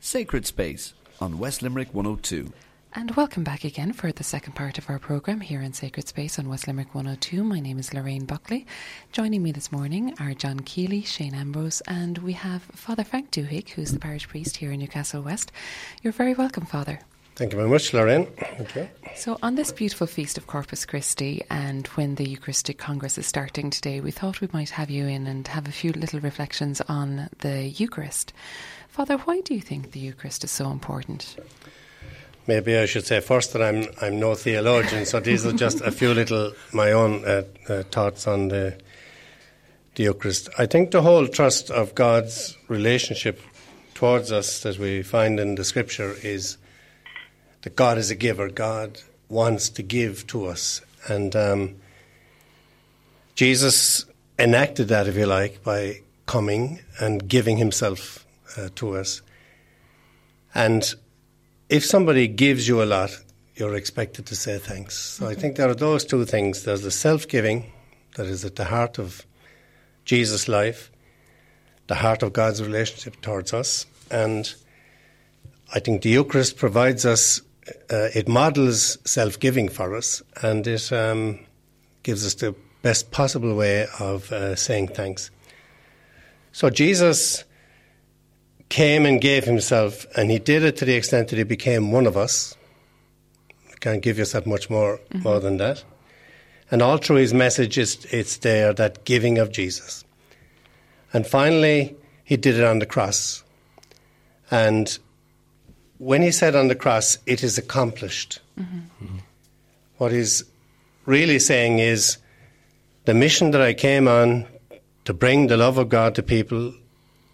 Sacred Space on West Limerick 102. And welcome back again for the second part of our programme here in Sacred Space on West Limerick 102. My name is Lorraine Buckley. Joining me this morning are John Keeley, Shane Ambrose, and we have Father Frank Duhigg, who's the parish priest here in Newcastle West. You're very welcome, Father. Thank you very much, Lorraine. Thank you. So, on this beautiful feast of Corpus Christi, and when the Eucharistic Congress is starting today, we thought we might have you in and have a few little reflections on the Eucharist. Father, why do you think the Eucharist is so important? Maybe I should say first that I'm I'm no theologian, so these are just a few little my own uh, uh, thoughts on the the Eucharist. I think the whole trust of God's relationship towards us that we find in the Scripture is that God is a giver. God wants to give to us, and um, Jesus enacted that, if you like, by coming and giving Himself uh, to us, and if somebody gives you a lot, you're expected to say thanks. So mm-hmm. I think there are those two things. There's the self giving that is at the heart of Jesus' life, the heart of God's relationship towards us. And I think the Eucharist provides us, uh, it models self giving for us, and it um, gives us the best possible way of uh, saying thanks. So Jesus came and gave himself, and he did it to the extent that he became one of us. Can't give yourself much more mm-hmm. more than that. And all through his message, it's, it's there that giving of Jesus. And finally, he did it on the cross. And when he said on the cross, it is accomplished, mm-hmm. Mm-hmm. what he's really saying is the mission that I came on to bring the love of God to people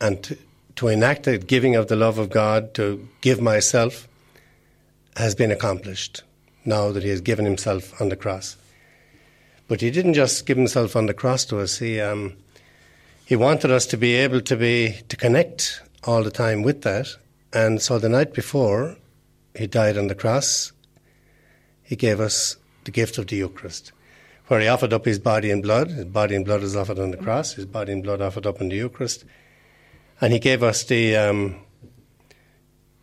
and to, to enact the giving of the love of God, to give myself, has been accomplished now that He has given Himself on the cross. But He didn't just give Himself on the cross to us. He um, He wanted us to be able to be to connect all the time with that. And so the night before He died on the cross, He gave us the gift of the Eucharist, where He offered up His body and blood. His body and blood is offered on the cross. His body and blood offered up in the Eucharist and he gave us the um,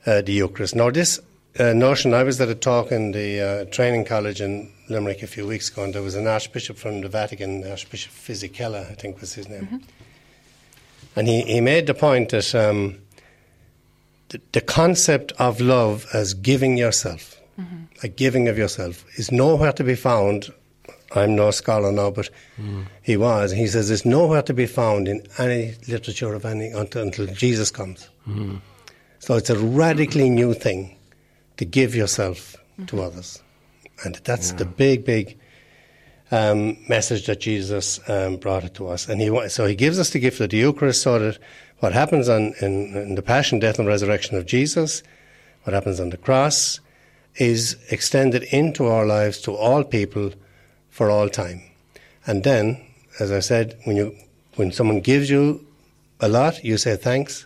uh, the Eucharist. Now, this uh, notion, I was at a talk in the uh, training college in Limerick a few weeks ago, and there was an archbishop from the Vatican, Archbishop Fisichella, I think was his name, mm-hmm. and he, he made the point that um, the, the, concept of love as giving yourself, mm-hmm. a giving of yourself, is nowhere to be found I'm no scholar now, but mm. he was. He says it's nowhere to be found in any literature of any until, until Jesus comes. Mm. So it's a radically new thing to give yourself mm-hmm. to others, and that's yeah. the big, big um, message that Jesus um, brought it to us. And he so he gives us the gift of the Eucharist, so that what happens on, in, in the passion, death, and resurrection of Jesus, what happens on the cross, is extended into our lives to all people for all time. And then, as I said, when you when someone gives you a lot, you say thanks,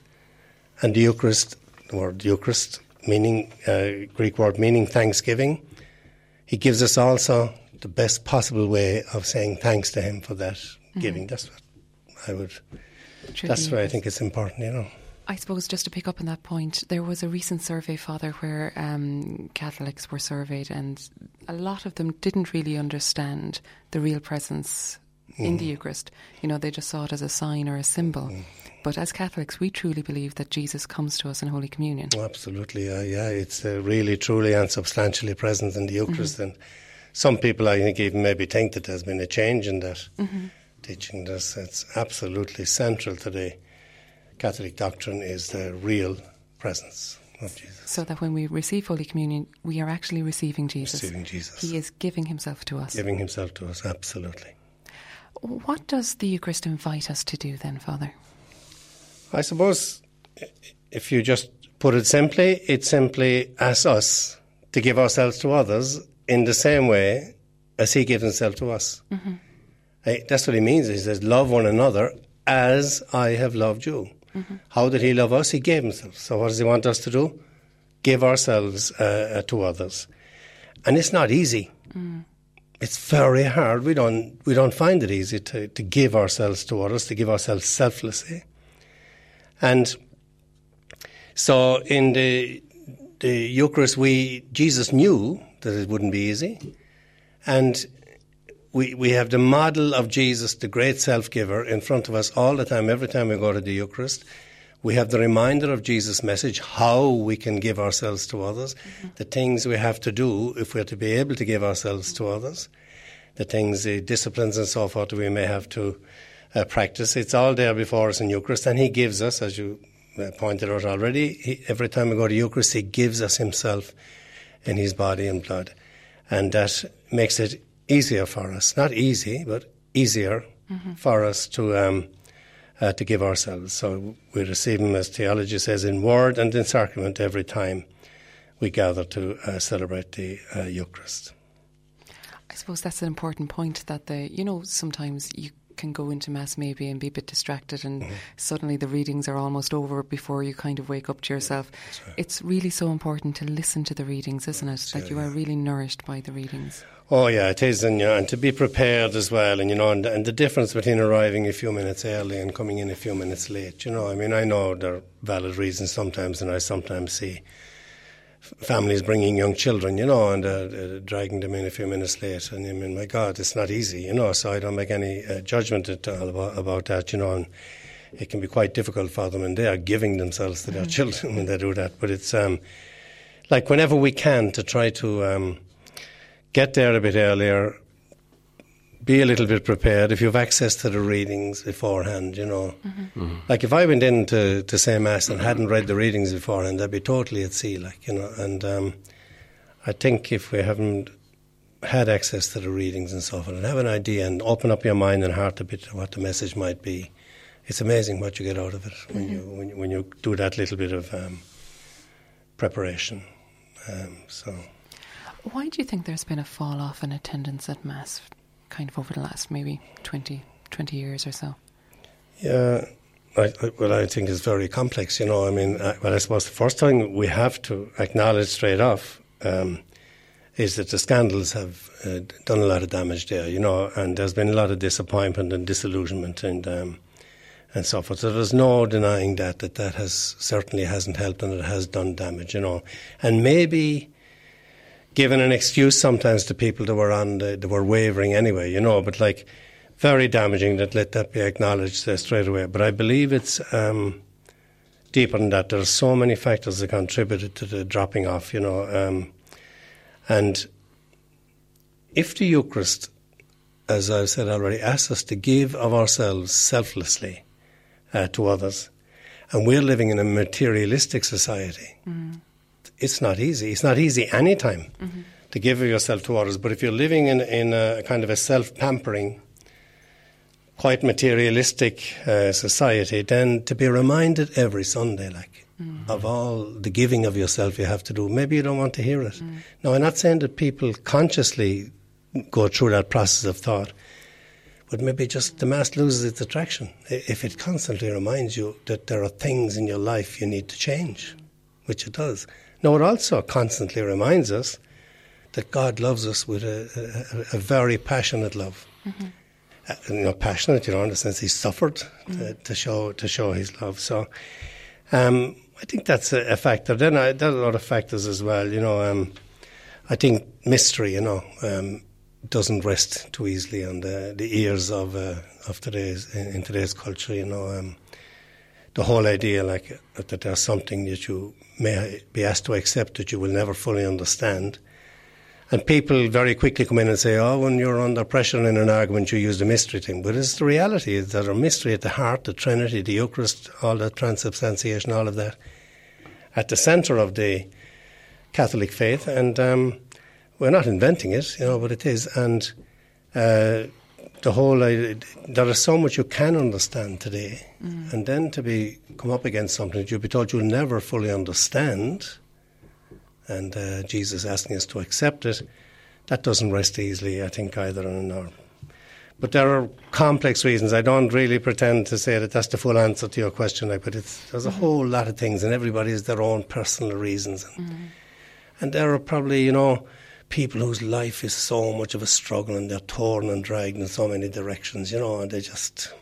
and the Eucharist, or the Eucharist, meaning uh, Greek word meaning thanksgiving, he gives us also the best possible way of saying thanks to him for that mm-hmm. giving. That's what I would. That's why I think it's important, you know. I suppose just to pick up on that point, there was a recent survey, Father, where um, Catholics were surveyed, and a lot of them didn't really understand the real presence mm. in the mm. Eucharist. You know, they just saw it as a sign or a symbol. Mm. But as Catholics, we truly believe that Jesus comes to us in Holy Communion. Absolutely, uh, yeah. It's uh, really, truly, and substantially present in the Eucharist. Mm-hmm. And some people, I think, even maybe think that there's been a change in that mm-hmm. Teaching. This it's absolutely central today Catholic doctrine is the real presence of Jesus. So that when we receive Holy Communion, we are actually receiving Jesus. Receiving Jesus. He is giving himself to us. Giving himself to us, absolutely. What does the Eucharist invite us to do then, Father? I suppose if you just put it simply, it simply asks us to give ourselves to others in the same way as He gives Himself to us. Mm-hmm. That's what He means. He says, Love one another as I have loved you. Mm-hmm. How did he love us? He gave himself. So what does he want us to do? Give ourselves uh, uh, to others. And it's not easy. Mm. It's very hard. We don't we don't find it easy to, to give ourselves to others, to give ourselves selflessly. And So in the the Eucharist, we Jesus knew that it wouldn't be easy, and we we have the model of Jesus, the great self giver, in front of us all the time. Every time we go to the Eucharist, we have the reminder of Jesus' message, how we can give ourselves to others, mm-hmm. the things we have to do if we're to be able to give ourselves to others, the things, the disciplines and so forth we may have to uh, practice. It's all there before us in Eucharist, and He gives us, as you uh, pointed out already, he, every time we go to Eucharist, He gives us Himself in His body and blood. And that makes it easier for us. Not easy, but easier mm-hmm. for us to. Um, uh, to give ourselves. So we receive Him, as theology says, in word and in sacrament every time we gather to uh, celebrate the uh, Eucharist. I suppose that's an important point that the you know sometimes you can go into mass maybe and be a bit distracted and mm-hmm. suddenly the readings are almost over before you kind of wake up to yourself. Right. It's really so important to listen to the readings, isn't it? that you are really nourished by the readings. Oh yeah, it is, and, you know, and to be prepared as well, and you know, and, and the difference between arriving a few minutes early and coming in a few minutes late. You know, I mean, I know there are valid reasons sometimes, and I sometimes see families bringing young children, you know, and uh, uh, dragging them in a few minutes late. And I mean, my God, it's not easy, you know. So I don't make any uh, judgment at all about, about that, you know. And it can be quite difficult for them, and they are giving themselves to their mm-hmm. children when they do that. But it's um, like whenever we can to try to um, get there a bit earlier, be a little bit prepared if you have access to the readings beforehand, you know. Mm-hmm. Mm-hmm. Like if I went in to, to say Mass and hadn't read the readings beforehand, I'd be totally at sea, like, you know. And um, I think if we haven't had access to the readings and so forth and have an idea and open up your mind and heart a bit to what the message might be, it's amazing what you get out of it mm-hmm. when, you, when, you, when you do that little bit of um, preparation. Um, so. Why do you think there's been a fall off in attendance at Mass kind of over the last maybe 20, 20 years or so? Yeah, I, I, well, I think it's very complex. You know, I mean, I, well, I suppose the first thing we have to acknowledge straight off um, is that the scandals have uh, done a lot of damage there. You know, and there's been a lot of disappointment and disillusionment and. Um, and so forth. So there's no denying that that that has certainly hasn't helped and it has done damage, you know. And maybe given an excuse sometimes to people that were on the, that were wavering anyway, you know. But like, very damaging that let that be acknowledged uh, straight away. But I believe it's um, deeper than that. There are so many factors that contributed to the dropping off, you know. Um, and if the Eucharist, as I've said already, asks us to give of ourselves selflessly uh, to others, and we're living in a materialistic society. Mm it's not easy. It's not easy anytime mm-hmm. to give yourself to others. But if you're living in, in a kind of a self pampering, quite materialistic uh, society, then to be reminded every Sunday, like, mm-hmm. of all the giving of yourself you have to do, maybe you don't want to hear it. Mm-hmm. Now, I'm not saying that people consciously go through that process of thought, but maybe just the Mass loses its attraction if it constantly reminds you that there are things in your life you need to change, which it does. Now, it also constantly reminds us that God loves us with a, a, a very passionate love. Mm-hmm. Uh, you know, passionate, you know, in the sense He suffered mm-hmm. to, to, show to show His love. So, um, I think that's a, a factor. Then I, there are a lot of factors as well. You know, um, I think mystery, you know, um, doesn't rest too easily on the, the ears of uh, of today's in, in, today's culture. You know, um, the whole idea, like that there's something that you may be asked to accept that you will never fully understand. And people very quickly come in and say, oh, when you're under pressure in an argument, you use the mystery thing. But it's the reality that a mystery at the heart, the Trinity, the Eucharist, all that transubstantiation, all of that, at the centre of the Catholic faith. And um, we're not inventing it, you know, but it is. And uh, the whole uh, there is so much you can understand today, mm. and then to be come up against something that you'll be told you'll never fully understand, and uh, Jesus asking us to accept it, that doesn't rest easily, I think, either in our. But there are complex reasons. I don't really pretend to say that that's the full answer to your question, like, but it's, there's a mm-hmm. whole lot of things, and everybody has their own personal reasons. And, mm. and there are probably, you know, people whose life is so much of a struggle and they're torn and dragged in so many directions, you know, and they just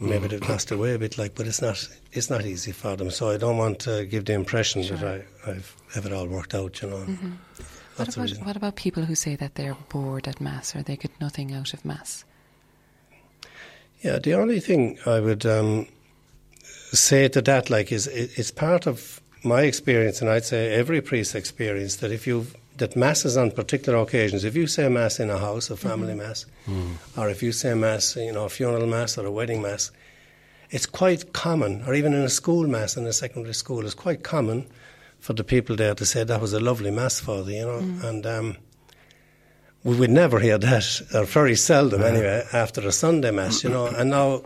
Maybe they've lost their way a bit, like, but it's not it's not easy for them. So I don't want to give the impression that I, I've have it all worked out. You know. Mm-hmm. What about, what about people who say that they're bored at Mass or they get nothing out of Mass? Yeah, the only thing I would um, say to that, like, is it, it's part of my experience, and I'd say every priest's experience, that if you that masses on particular occasions, if you say mass in a house, a family mm-hmm. mass, mm. or if you say mass, you know, a funeral mass or a wedding mass, it's quite common, or even in a school mass in a secondary school, it's quite common for the people there to say that was a lovely mass for you, you know, mm. and. Um, we would never hear that, or very seldom anyway, after a Sunday Mass, you know. And now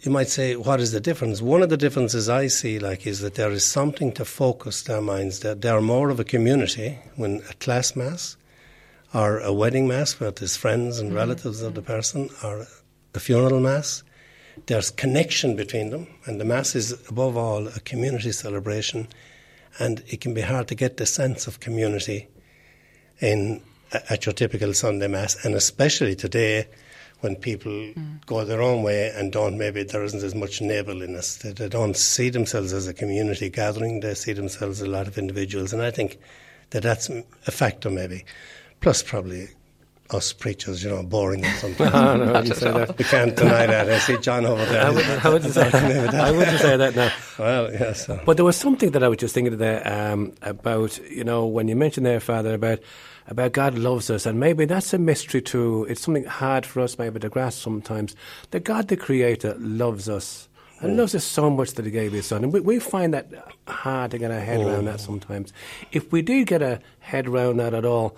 you might say, what is the difference? One of the differences I see, like, is that there is something to focus their minds, that they are more of a community when a class Mass or a wedding Mass where there's friends and mm-hmm. relatives of the mm-hmm. person or a funeral Mass. There's connection between them, and the Mass is above all a community celebration, and it can be hard to get the sense of community in at your typical Sunday Mass, and especially today when people go their own way and don't maybe there isn't as much neighbourliness. They, they don't see themselves as a community gathering. They see themselves as a lot of individuals, and I think that that's a factor maybe. Plus, probably us preachers, you know, boring them sometimes. No, no, I wouldn't say that. we can't deny that. I see John over there. I wouldn't, I wouldn't say that. I wouldn't say that now. Well, yes. so- But there was something that I was just thinking there um, about, you know, when you mentioned there, Father, about about God loves us, and maybe that's a mystery too. It's something hard for us maybe to grasp sometimes. That God, the Creator, loves us. And mm. loves us so much that he gave his son. And we, we find that hard to get our head around that mm. sometimes. If we do get a head around that at all,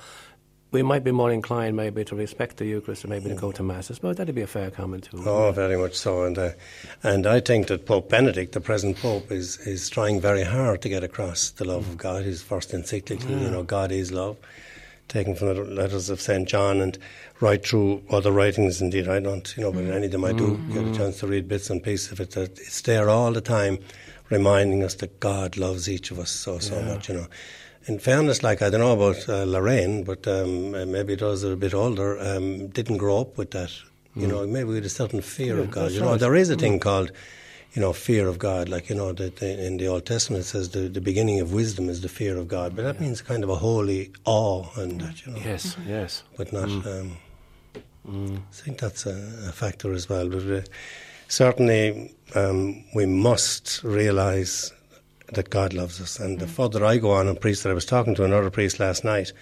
we might be more inclined maybe to respect the Eucharist and maybe to mm. go to Mass. I suppose that'd be a fair comment too. Oh, very much so, and uh, and I think that Pope Benedict, the present Pope, is is trying very hard to get across the love of God. His first encyclical, you know, God is love, taken from the letters of Saint John, and right through other writings. Indeed, I don't, you know, but any of them I do get a chance to read bits and pieces of it. That it's there all the time, reminding us that God loves each of us so so much, you know. In fairness, like I don't know about uh, Lorraine, but um, uh, maybe those that are a bit older um, didn't grow up with that. You know, maybe with a certain fear of God. You know, right. there is a thing called, you know, fear of God. Like you know, that in the Old Testament it says the, the beginning of wisdom is the fear of God, but that means kind of a holy awe and that, you know, Yes, yes. but not. Um, I think that's a, a factor as well. But uh, certainly, um, we must realise that God loves us. And the further I go on in that I was talking to another priest last night,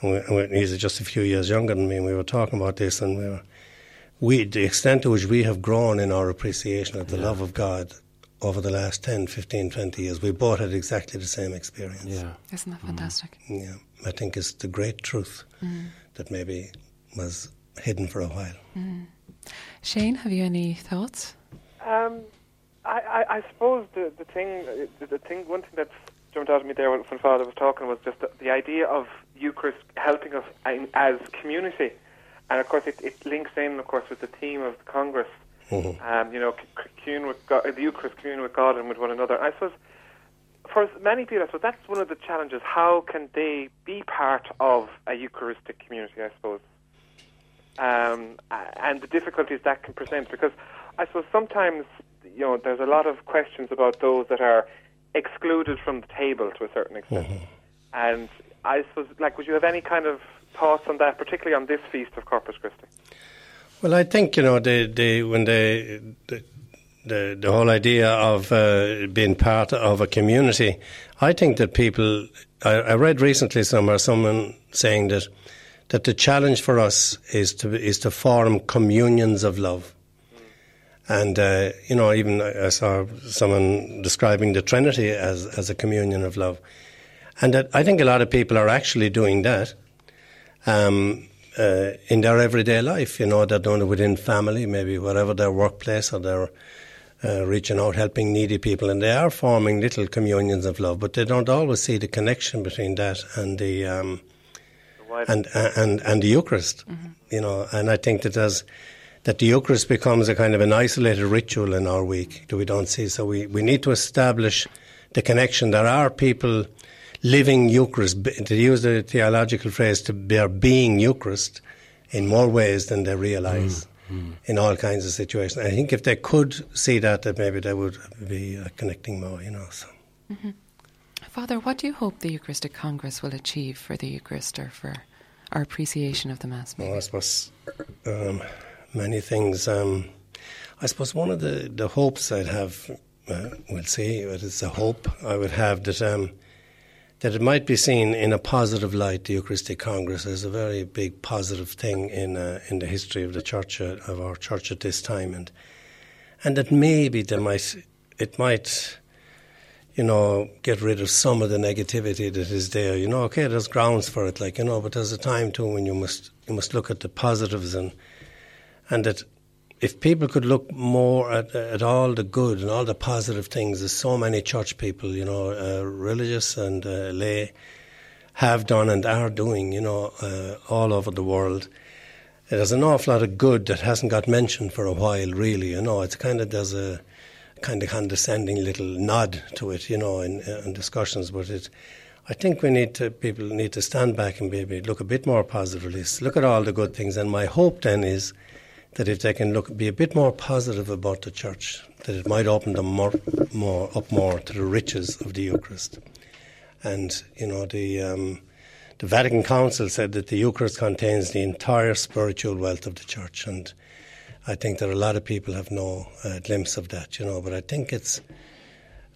and, we, and we, he's just a few years younger than me, and we were talking about this, and we were, we, the extent to which we have grown in our appreciation of the love of God over the last 10, 15, 20 years, we both had exactly the same experience. Yeah. Isn't that fantastic? Mm-hmm. Yeah, I think it's the great truth mm. that maybe was hidden for a while. Mm. Shane, have you any thoughts? Um, I, I, I suppose the the thing, the, the thing, one thing that jumped out at me there when, when Father was talking was just the, the idea of Eucharist helping us in, as community, and of course it, it links in, of course, with the theme of the Congress. Um, you know, commune with God, the Eucharist, commune with God and with one another. I suppose for many people, I suppose that's one of the challenges. How can they be part of a Eucharistic community? I suppose um, and the difficulties that can present. Because I suppose sometimes you know there's a lot of questions about those that are excluded from the table to a certain extent. And I suppose, like, would you have any kind of thoughts on that, particularly on this feast of Corpus Christi? Well, I think you know they when they the, the the whole idea of uh, being part of a community. I think that people. I, I read recently somewhere someone saying that that the challenge for us is to is to form communions of love. And uh, you know, even I I saw someone describing the Trinity as as a communion of love, and that I think a lot of people are actually doing that um, uh, in their everyday life. You know, they're doing it within family, maybe wherever their workplace, or they're uh, reaching out, helping needy people, and they are forming little communions of love. But they don't always see the connection between that and the um, The and and and the Eucharist. You know, and I think that as that the Eucharist becomes a kind of an isolated ritual in our week that we don't see. So we, we need to establish the connection. There are people living Eucharist, to use the theological phrase, to they are being Eucharist in more ways than they realize. in all kinds of situations. I think if they could see that, that maybe they would be uh, connecting more, you know. So. Father, what do you hope the Eucharistic Congress will achieve for the Eucharist or for our appreciation of the Mass? Well, I suppose um, many things. Um, I suppose one of the, the hopes I'd have, uh, we'll see, but it's a hope I would have that um, that it might be seen in a positive light. The Eucharistic Congress is a very big positive thing in uh, in the history of the church uh, of our church at this time, and and that maybe there might it might you know, get rid of some of the negativity that is there. You know, okay, there's grounds for it, like you know, but there's a time too when you must you must look at the positives and and that if people could look more at at all the good and all the positive things, as so many church people, you know, uh, religious and uh, lay, have done and are doing, you know, uh, all over the world. There's an awful lot of good that hasn't got mentioned for a while, really. You know, it's kind of there's a kind of condescending little nod to it, you know, in, in discussions. But it, I think we need to people need to stand back and maybe look a bit more positively. Look at all the good things, and my hope then is that if they can look be a bit more positive about the church, that it might open them more, more up more to the riches of the Eucharist. And you know the. Um, the Vatican Council said that the Eucharist contains the entire spiritual wealth of the Church, and I think that a lot of people have no uh, glimpse of that, you know. But I think it's,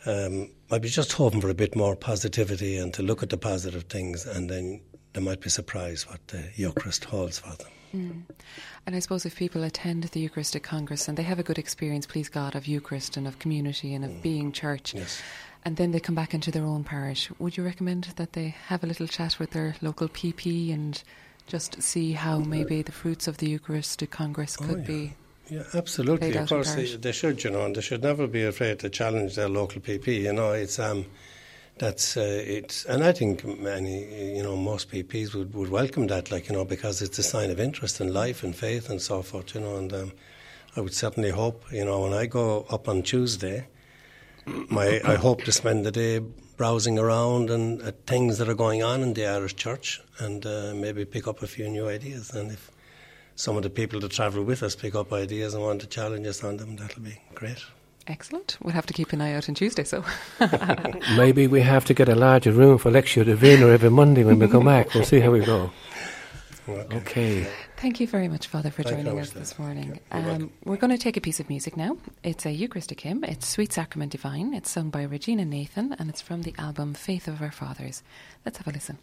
um, I'd be just hoping for a bit more positivity and to look at the positive things, and then they might be surprised what the Eucharist holds for them. Mm. And I suppose if people attend the Eucharistic Congress and they have a good experience, please God, of Eucharist and of community and of Mm. being church, Yes. and then they come back into their own parish, would you recommend that they have a little chat with their local PP and just see how maybe the fruits of the Eucharistic Congress Oh, could yeah. be? Yeah, absolutely. Of course, they, they should, you know, and they should never be afraid to challenge their local PP. You know, it's um, that's uh, it's, and I think many, you know, most PPs would, would welcome that, like you know, because it's a sign of interest in life and faith and so forth. You know, and um, I would certainly hope, you know, when I go up on Tuesday, my I hope to spend the day browsing around and at things that are going on in the Irish Church, and uh, maybe pick up a few new ideas. And if some of the people that travel with us pick up ideas and want to challenge us on them, that'll be great. Excellent. We'll have to keep an eye out on Tuesday, so. Maybe we have to get a larger room for Lectio Divina every Monday when we come back. We'll see how we go. Okay. Okay. Thank you very much, Father, for Thank joining us much, this morning. Thank Um, we're going to take a piece of music now. It's a Eucharistic hymn. It's Sweet Sacrament Divine. It's sung by Regina Nathan, and it's from the album Faith of Our Fathers. Let's have a listen.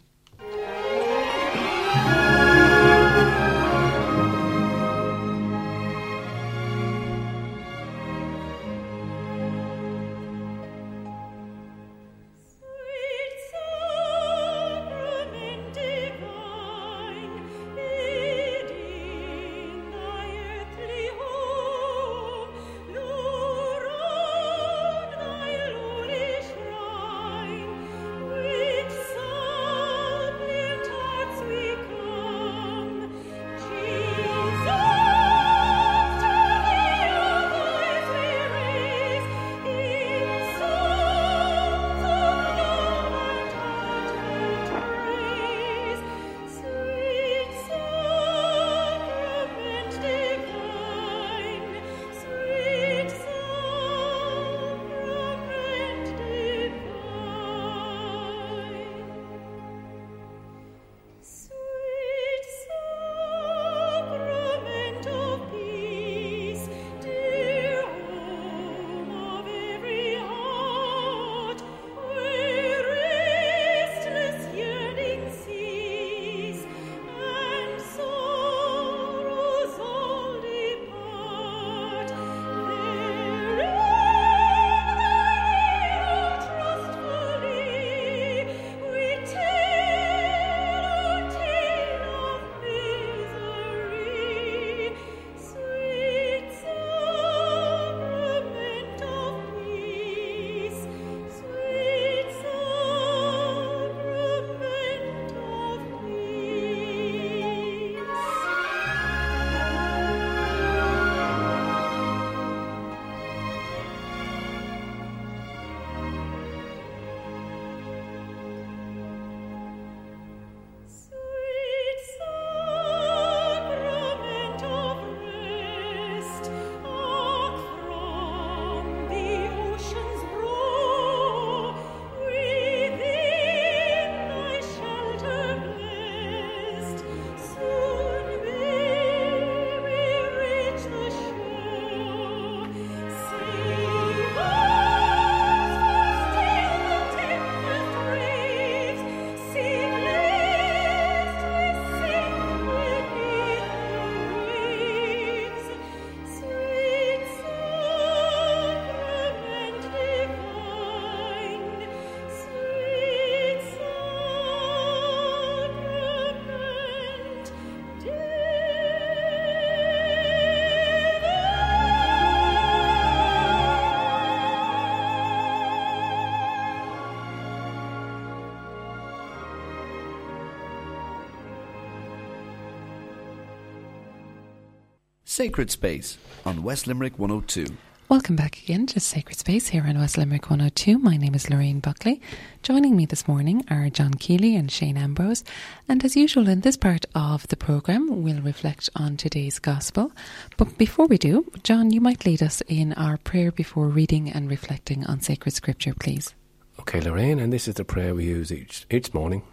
Sacred Space on West Limerick 102. Welcome back again to Sacred Space here on West Limerick 102. My name is Lorraine Buckley. Joining me this morning are John Keeley and Shane Ambrose. And as usual, in this part of the programme, we'll reflect on today's Gospel. But before we do, John, you might lead us in our prayer before reading and reflecting on sacred scripture, please. Okay, Lorraine, and this is the prayer we use each, each morning.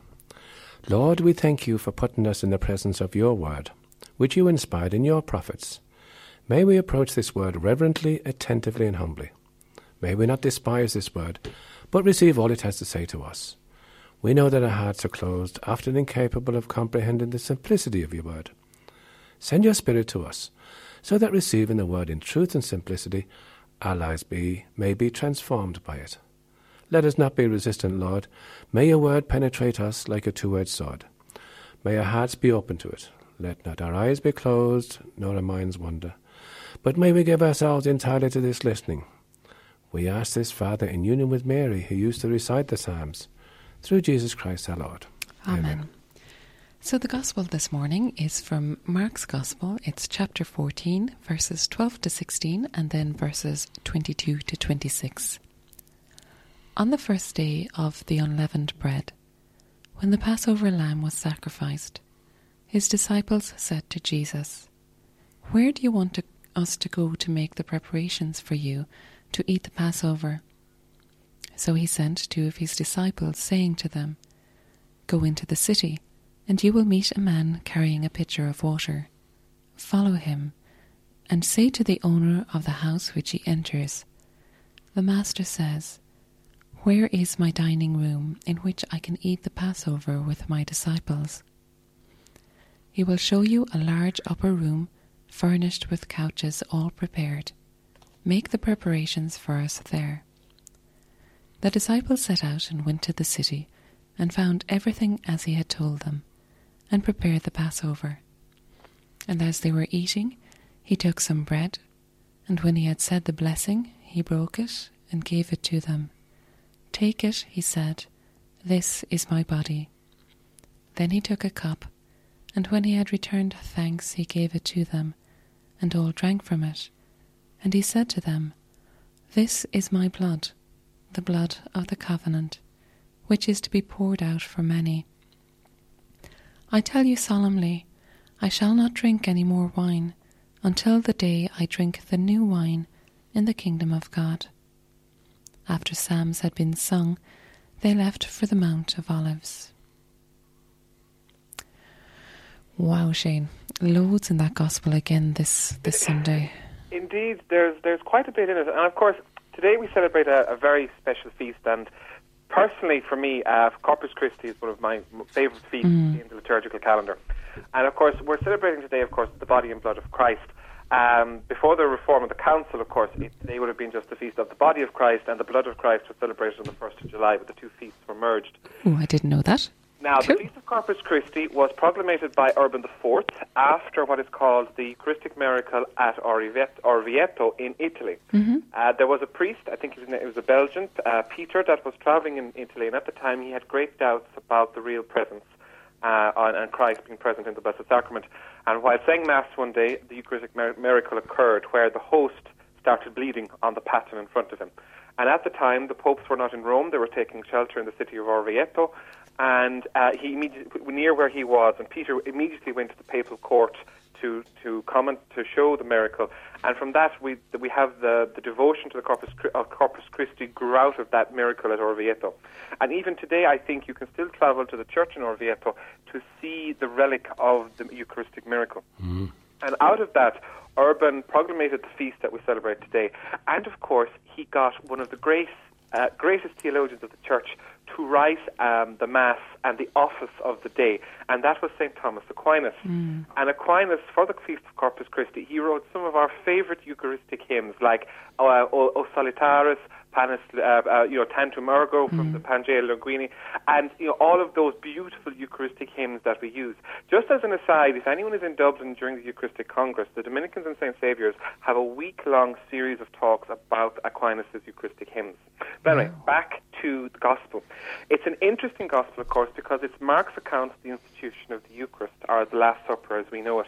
Lord, we thank you for putting us in the presence of your word, which you inspired in your prophets. May we approach this word reverently, attentively, and humbly. May we not despise this word, but receive all it has to say to us. We know that our hearts are closed, often incapable of comprehending the simplicity of your word. Send your Spirit to us, so that receiving the word in truth and simplicity, our lives be, may be transformed by it. Let us not be resistant, Lord. May your word penetrate us like a two edged sword. May our hearts be open to it. Let not our eyes be closed, nor our minds wander. But may we give ourselves entirely to this listening. We ask this, Father, in union with Mary, who used to recite the Psalms, through Jesus Christ our Lord. Amen. So the Gospel this morning is from Mark's Gospel. It's chapter 14, verses 12 to 16, and then verses 22 to 26. On the first day of the unleavened bread, when the Passover lamb was sacrificed, his disciples said to Jesus, Where do you want to, us to go to make the preparations for you to eat the Passover? So he sent two of his disciples, saying to them, Go into the city, and you will meet a man carrying a pitcher of water. Follow him, and say to the owner of the house which he enters, The Master says, Where is my dining room in which I can eat the Passover with my disciples? He will show you a large upper room furnished with couches all prepared. Make the preparations for us there. The disciples set out and went to the city and found everything as he had told them and prepared the Passover. And as they were eating, he took some bread, and when he had said the blessing, he broke it and gave it to them. Take it, he said, this is my body. Then he took a cup, and when he had returned thanks, he gave it to them, and all drank from it. And he said to them, This is my blood, the blood of the covenant, which is to be poured out for many. I tell you solemnly, I shall not drink any more wine until the day I drink the new wine in the kingdom of God. After psalms had been sung, they left for the Mount of Olives. Wow, Shane, loads in that gospel again this this Sunday. Indeed, there's there's quite a bit in it, and of course, today we celebrate a, a very special feast. And personally, for me, uh, Corpus Christi is one of my favourite feasts in the liturgical calendar. And of course, we're celebrating today, of course, the body and blood of Christ. Um, before the reform of the council, of course, it, they would have been just the feast of the body of Christ, and the blood of Christ was celebrated on the first of July, but the two feasts were merged. Oh, I didn't know that. Now, the Feast of Corpus Christi was proclamated by Urban IV after what is called the Eucharistic miracle at Orvieto, in Italy. Uh, there was a priest, I think it was a Belgian, uh, Peter, that was traveling in Italy, and at the time he had great doubts about the real presence uh, on, and Christ being present in the Blessed Sacrament. And while saying Mass one day, the Eucharistic miracle occurred where the host started bleeding on the paten in front of him. And at the time, the popes were not in Rome; they were taking shelter in the city of Orvieto. And uh, he immediately, near where he was, and Peter immediately went to the papal court to to comment to show the miracle. And from that, we we have the, the devotion to the Corpus, Corpus Christi grew out of that miracle at Orvieto. And even today, I think you can still travel to the church in Orvieto to see the relic of the Eucharistic miracle. And out of that, Urban proclamated the feast that we celebrate today. And of course, he got one of the great, uh, greatest theologians of the church to write um, the Mass and the office of the day, and that was St. Thomas Aquinas. And Aquinas, for the Feast of Corpus Christi, he wrote some of our favorite Eucharistic hymns like uh, O, o Salutaris, Panis, uh, uh, you know, Tantum Ergo from the Pange Lingua, and you know all of those beautiful Eucharistic hymns that we use. Just as an aside, if anyone is in Dublin during the Eucharistic Congress, the Dominicans and St Saviour's have a week-long series of talks about Aquinas' Eucharistic hymns. But anyway, back to the Gospel. It's an interesting Gospel, of course, because it's Mark's account of the institution of the Eucharist, or the Last Supper as we know it.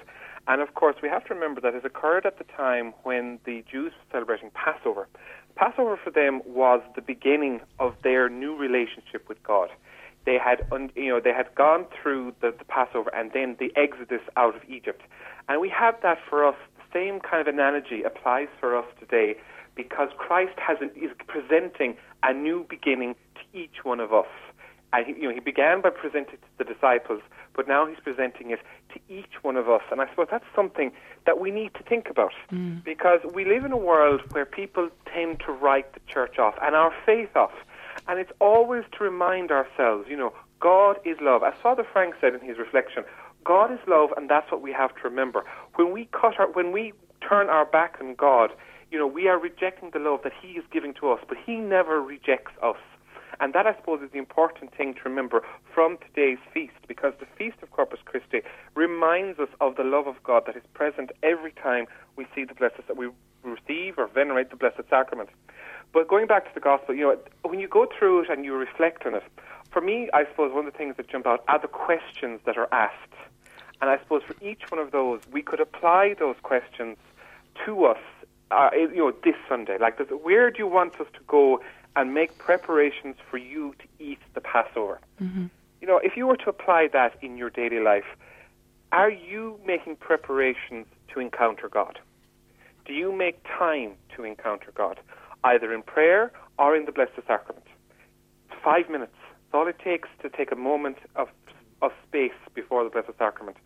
And of course, we have to remember that it occurred at the time when the Jews were celebrating Passover. Passover for them was the beginning of their new relationship with God. They had, you know, they had gone through the, the Passover and then the Exodus out of Egypt, and we have that for us. The same kind of analogy applies for us today, because Christ has an, is presenting a new beginning to each one of us. And he, you know, he began by presenting to the disciples, but now he's presenting it to each one of us. And I suppose that's something that we need to think about mm. because we live in a world where people tend to write the church off and our faith off. And it's always to remind ourselves, you know, God is love. As Father Frank said in his reflection, God is love, and that's what we have to remember. When we cut our, when we turn our back on God, you know, we are rejecting the love that He is giving to us, but He never rejects us. And that, I suppose, is the important thing to remember from today's feast, because the Feast of Corpus Christi reminds us of the love of God that is present every time we see the blessed, that we receive or venerate the Blessed Sacrament. But going back to the Gospel, you know, when you go through it and you reflect on it, for me, I suppose one of the things that jump out are the questions that are asked. And I suppose for each one of those, we could apply those questions to us, uh, you know, this Sunday. Like, where do you want us to go and make preparations for you to eat the Passover? Mm-hmm. You know, if you were to apply that in your daily life, are you making preparations to encounter God? Do you make time to encounter God, either in prayer or in the Blessed Sacrament? Five minutes. That's all it takes to take a moment of, of space before the Blessed Sacrament.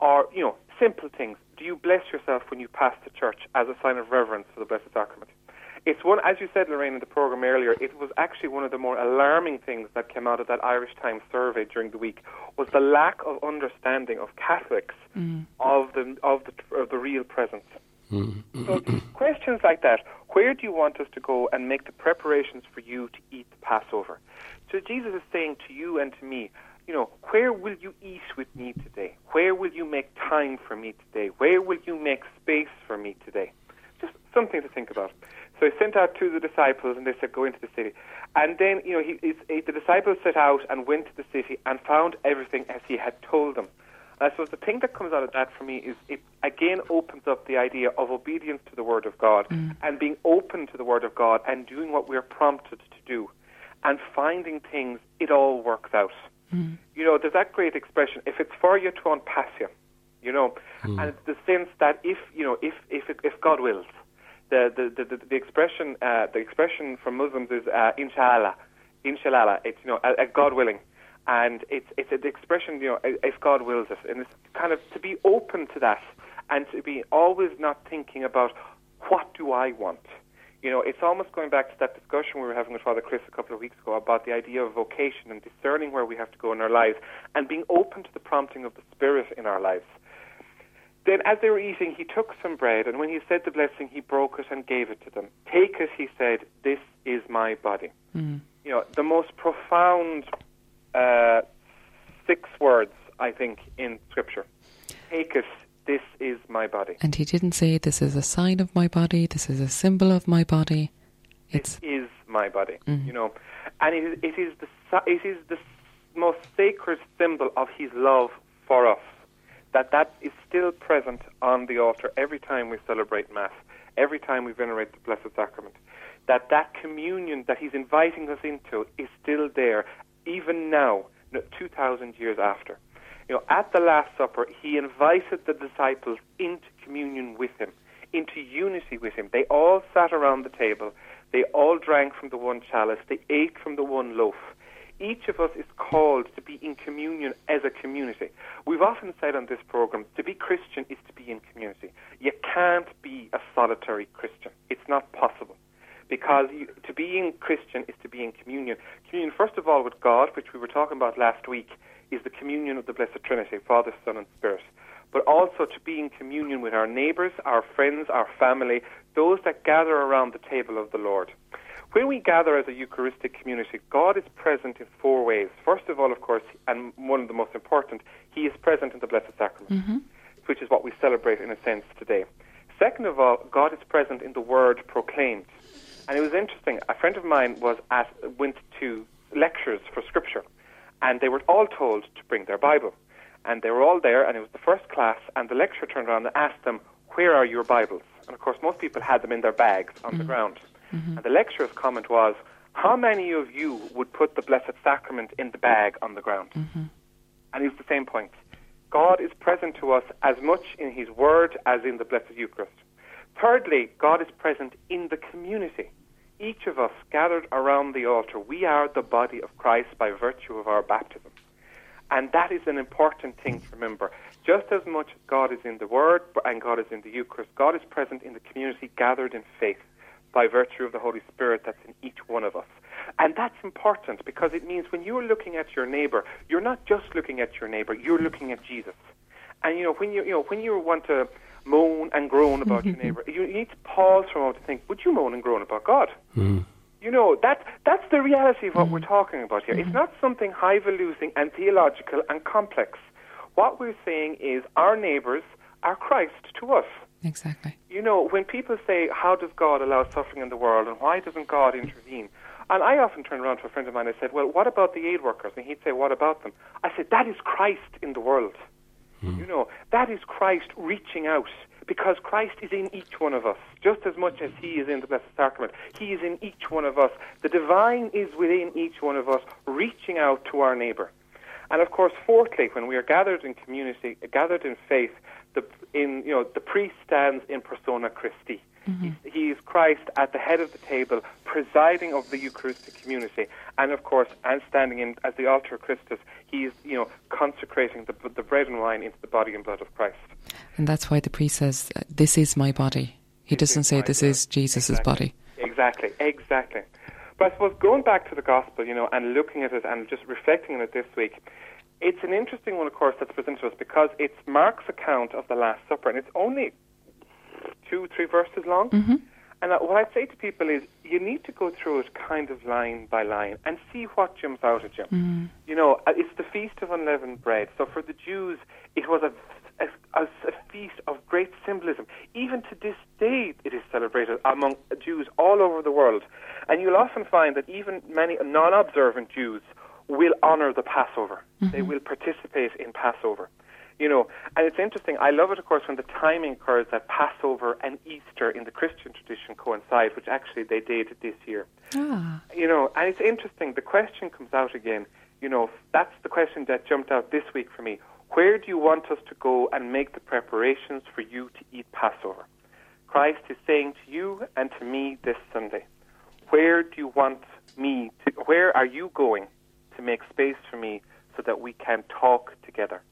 Or, you know, simple things. Do you bless yourself when you pass the church as a sign of reverence for the Blessed Sacrament? It's one, as you said, Lorraine, in the program earlier. It was actually one of the more alarming things that came out of that Irish Times survey during the week was the lack of understanding of Catholics mm. of the of the of the real presence. Mm. So questions like that: Where do you want us to go and make the preparations for you to eat the Passover? So Jesus is saying to you and to me, you know, where will you eat with me today? Where will you make time for me today? Where will you make space for me today? Just something to think about. So he sent out to the disciples, and they said, "Go into the city." And then, you know, he, he, he- the disciples set out and went to the city and found everything as he had told them. And I suppose the thing that comes out of that for me is it again opens up the idea of obedience to the Word of God mm. and being open to the Word of God and doing what we're prompted to do and finding things, it all works out. Mm. You know, there's that great expression, if it's for you, to pass you. You know, mm. and it's the sense that if, you know, if, if, if God wills, the, the, the, the expression, uh, the expression from Muslims is uh, inshallah, inshallah, it's, you know, uh, uh, God willing and it's it's an expression, you know, if God wills it, and it's kind of to be open to that, and to be always not thinking about what do I want. You know, it's almost going back to that discussion we were having with Father Chris a couple of weeks ago about the idea of vocation and discerning where we have to go in our lives, and being open to the prompting of the Spirit in our lives. Then, as they were eating, he took some bread, and when he said the blessing, he broke it and gave it to them. Take it, he said, this is my body. You know, the most profound uh, six words, I think, in Scripture. Take it, this is my body. And he didn't say, This is a sign of my body, this is a symbol of my body. It's It is my body, you know. And it is, it is the it is the most sacred symbol of His love for us. That that is still present on the altar every time we celebrate Mass, every time we venerate the Blessed Sacrament. That that communion that He's inviting us into is still there, even now, two thousand years after. You know, at the Last Supper, He invited the disciples into communion with Him, into unity with Him. They all sat around the table. They all drank from the one chalice. They ate from the one loaf. Each of us is called to be in communion as a community. We've often said on this program, to be Christian is to be in community. You can't be a solitary Christian. It's not possible. Because you, to be in Christian is to be in communion. Communion, first of all, with God, which we were talking about last week, is the communion of the Blessed Trinity, Father, Son, and Spirit. But also to be in communion with our neighbours, our friends, our family, those that gather around the table of the Lord. When we gather as a Eucharistic community, God is present in four ways. First of all, of course, and one of the most important, He is present in the Blessed Sacrament, mm-hmm. which is what we celebrate in a sense today. Second of all, God is present in the Word proclaimed. And it was interesting. A friend of mine was at went to lectures for Scripture, and they were all told to bring their Bible, and they were all there, and it was the first class, and the lecturer turned around and asked them, "Where are your Bibles?" And of course, most people had them in their bags on the mm-hmm. ground. Mm-hmm. And the lecturer's comment was, "How many of you would put the Blessed Sacrament in the bag on the ground?" Mm-hmm. And it's the same point. God is present to us as much in His Word as in the Blessed Eucharist. Thirdly, God is present in the community. Each of us gathered around the altar, we are the body of Christ by virtue of our baptism. And that is an important thing to remember. Just as much as God is in the Word and God is in the Eucharist, God is present in the community gathered in faith by virtue of the Holy Spirit that's in each one of us. And that's important because it means when you're looking at your neighbor, you're not just looking at your neighbor, you're looking at Jesus. And you know, when you you know when you want to moan and groan about your neighbor, you need to pause for a moment to think, would you moan and groan about God? Hmm. You know, that that's the reality of what hmm. we're talking about here. It's hmm. not something highfalutin and theological and complex. What we're saying is our neighbors are Christ to us. Exactly. You know, when people say, How does God allow suffering in the world and why doesn't God intervene? And I often turn around to a friend of mine and I said, Well, what about the aid workers? And he'd say, What about them? I said, That is Christ in the world. Hmm. You know, that is Christ reaching out because Christ is in each one of us, just as much as He is in the Blessed Sacrament. He is in each one of us. The divine is within each one of us, reaching out to our neighbour. And of course, fourthly, when we are gathered in community, gathered in faith, the in you know the priest stands in persona Christi. He, he is Christ at the head of the table, presiding over the Eucharistic community, and of course, and standing in as the alter of Christus, he is you know consecrating the the bread and wine into the body and blood of Christ. And that's why the priest says, uh, This is my body. He This doesn't say, This blood. is Jesus' Exactly. body. Exactly, exactly. But I suppose going back to the gospel, you know, and looking at it and just reflecting on it this week, it's an interesting one, of course, that's presented to us because it's Mark's account of the Last Supper, and it's only two, three verses long. And uh, what I'd say to people is, you need to go through it kind of line by line and see what jumps out at you. You know, uh, it's the feast of unleavened bread. So for the Jews, it was a, a, a, a feast of great symbolism. Even to this day, it is celebrated among Jews all over the world. And you'll often find that even many non-observant Jews will honor the Passover. They will participate in Passover. You know, and it's interesting. I love it, of course, when the timing occurs that Passover and Easter in the Christian tradition coincide, which actually they did this year. Ah, You know, and it's interesting. The question comes out again. You know, that's the question that jumped out this week for me. Where do you want us to go and make the preparations for you to eat Passover? Christ is saying to you and to me this Sunday, where do you want me to, where are you going to make space for me so that we can talk together?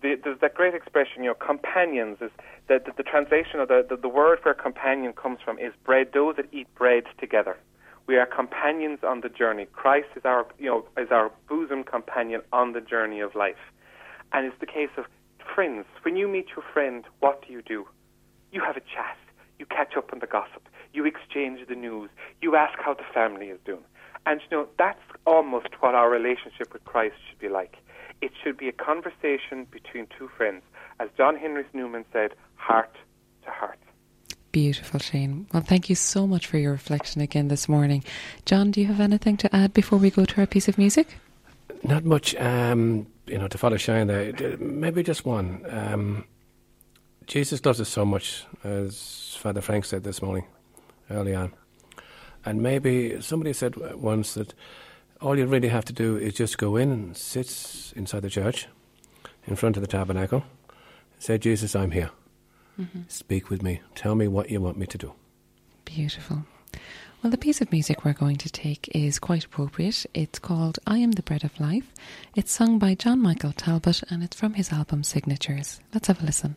The, there's that great expression, you know, companions is the, the, the translation of the, the, the word where companion comes from is bread, those that eat bread together. We are companions on the journey. Christ is our, you know, is our bosom companion on the journey of life. And it's the case of friends. When you meet your friend, what do you do? You have a chat. You catch up on the gossip. You exchange the news. You ask how the family is doing. And you know, that's almost what our relationship with Christ should be like. It should be a conversation between two friends. As John Henry Newman said, heart to heart. beautiful, Shane. Well, thank you so much for your reflection again this morning. John, do you have anything to add before we go to our piece of music? Not much, um, you know, to follow Shane there. Maybe just one. Um, Jesus loves us so much, as Father Frank said this morning, early on. And maybe somebody said once that all you really have to do is just go in and sit inside the church, in front of the tabernacle, say, Jesus, I'm here. Mm-hmm. Speak with me. Tell me what you want me to do. Beautiful. Well, the piece of music we're going to take is quite appropriate. It's called I Am the Bread of Life. It's sung by John Michael Talbot and it's from his album Signatures. Let's have a listen.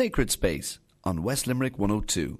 Sacred Space on West Limerick 102.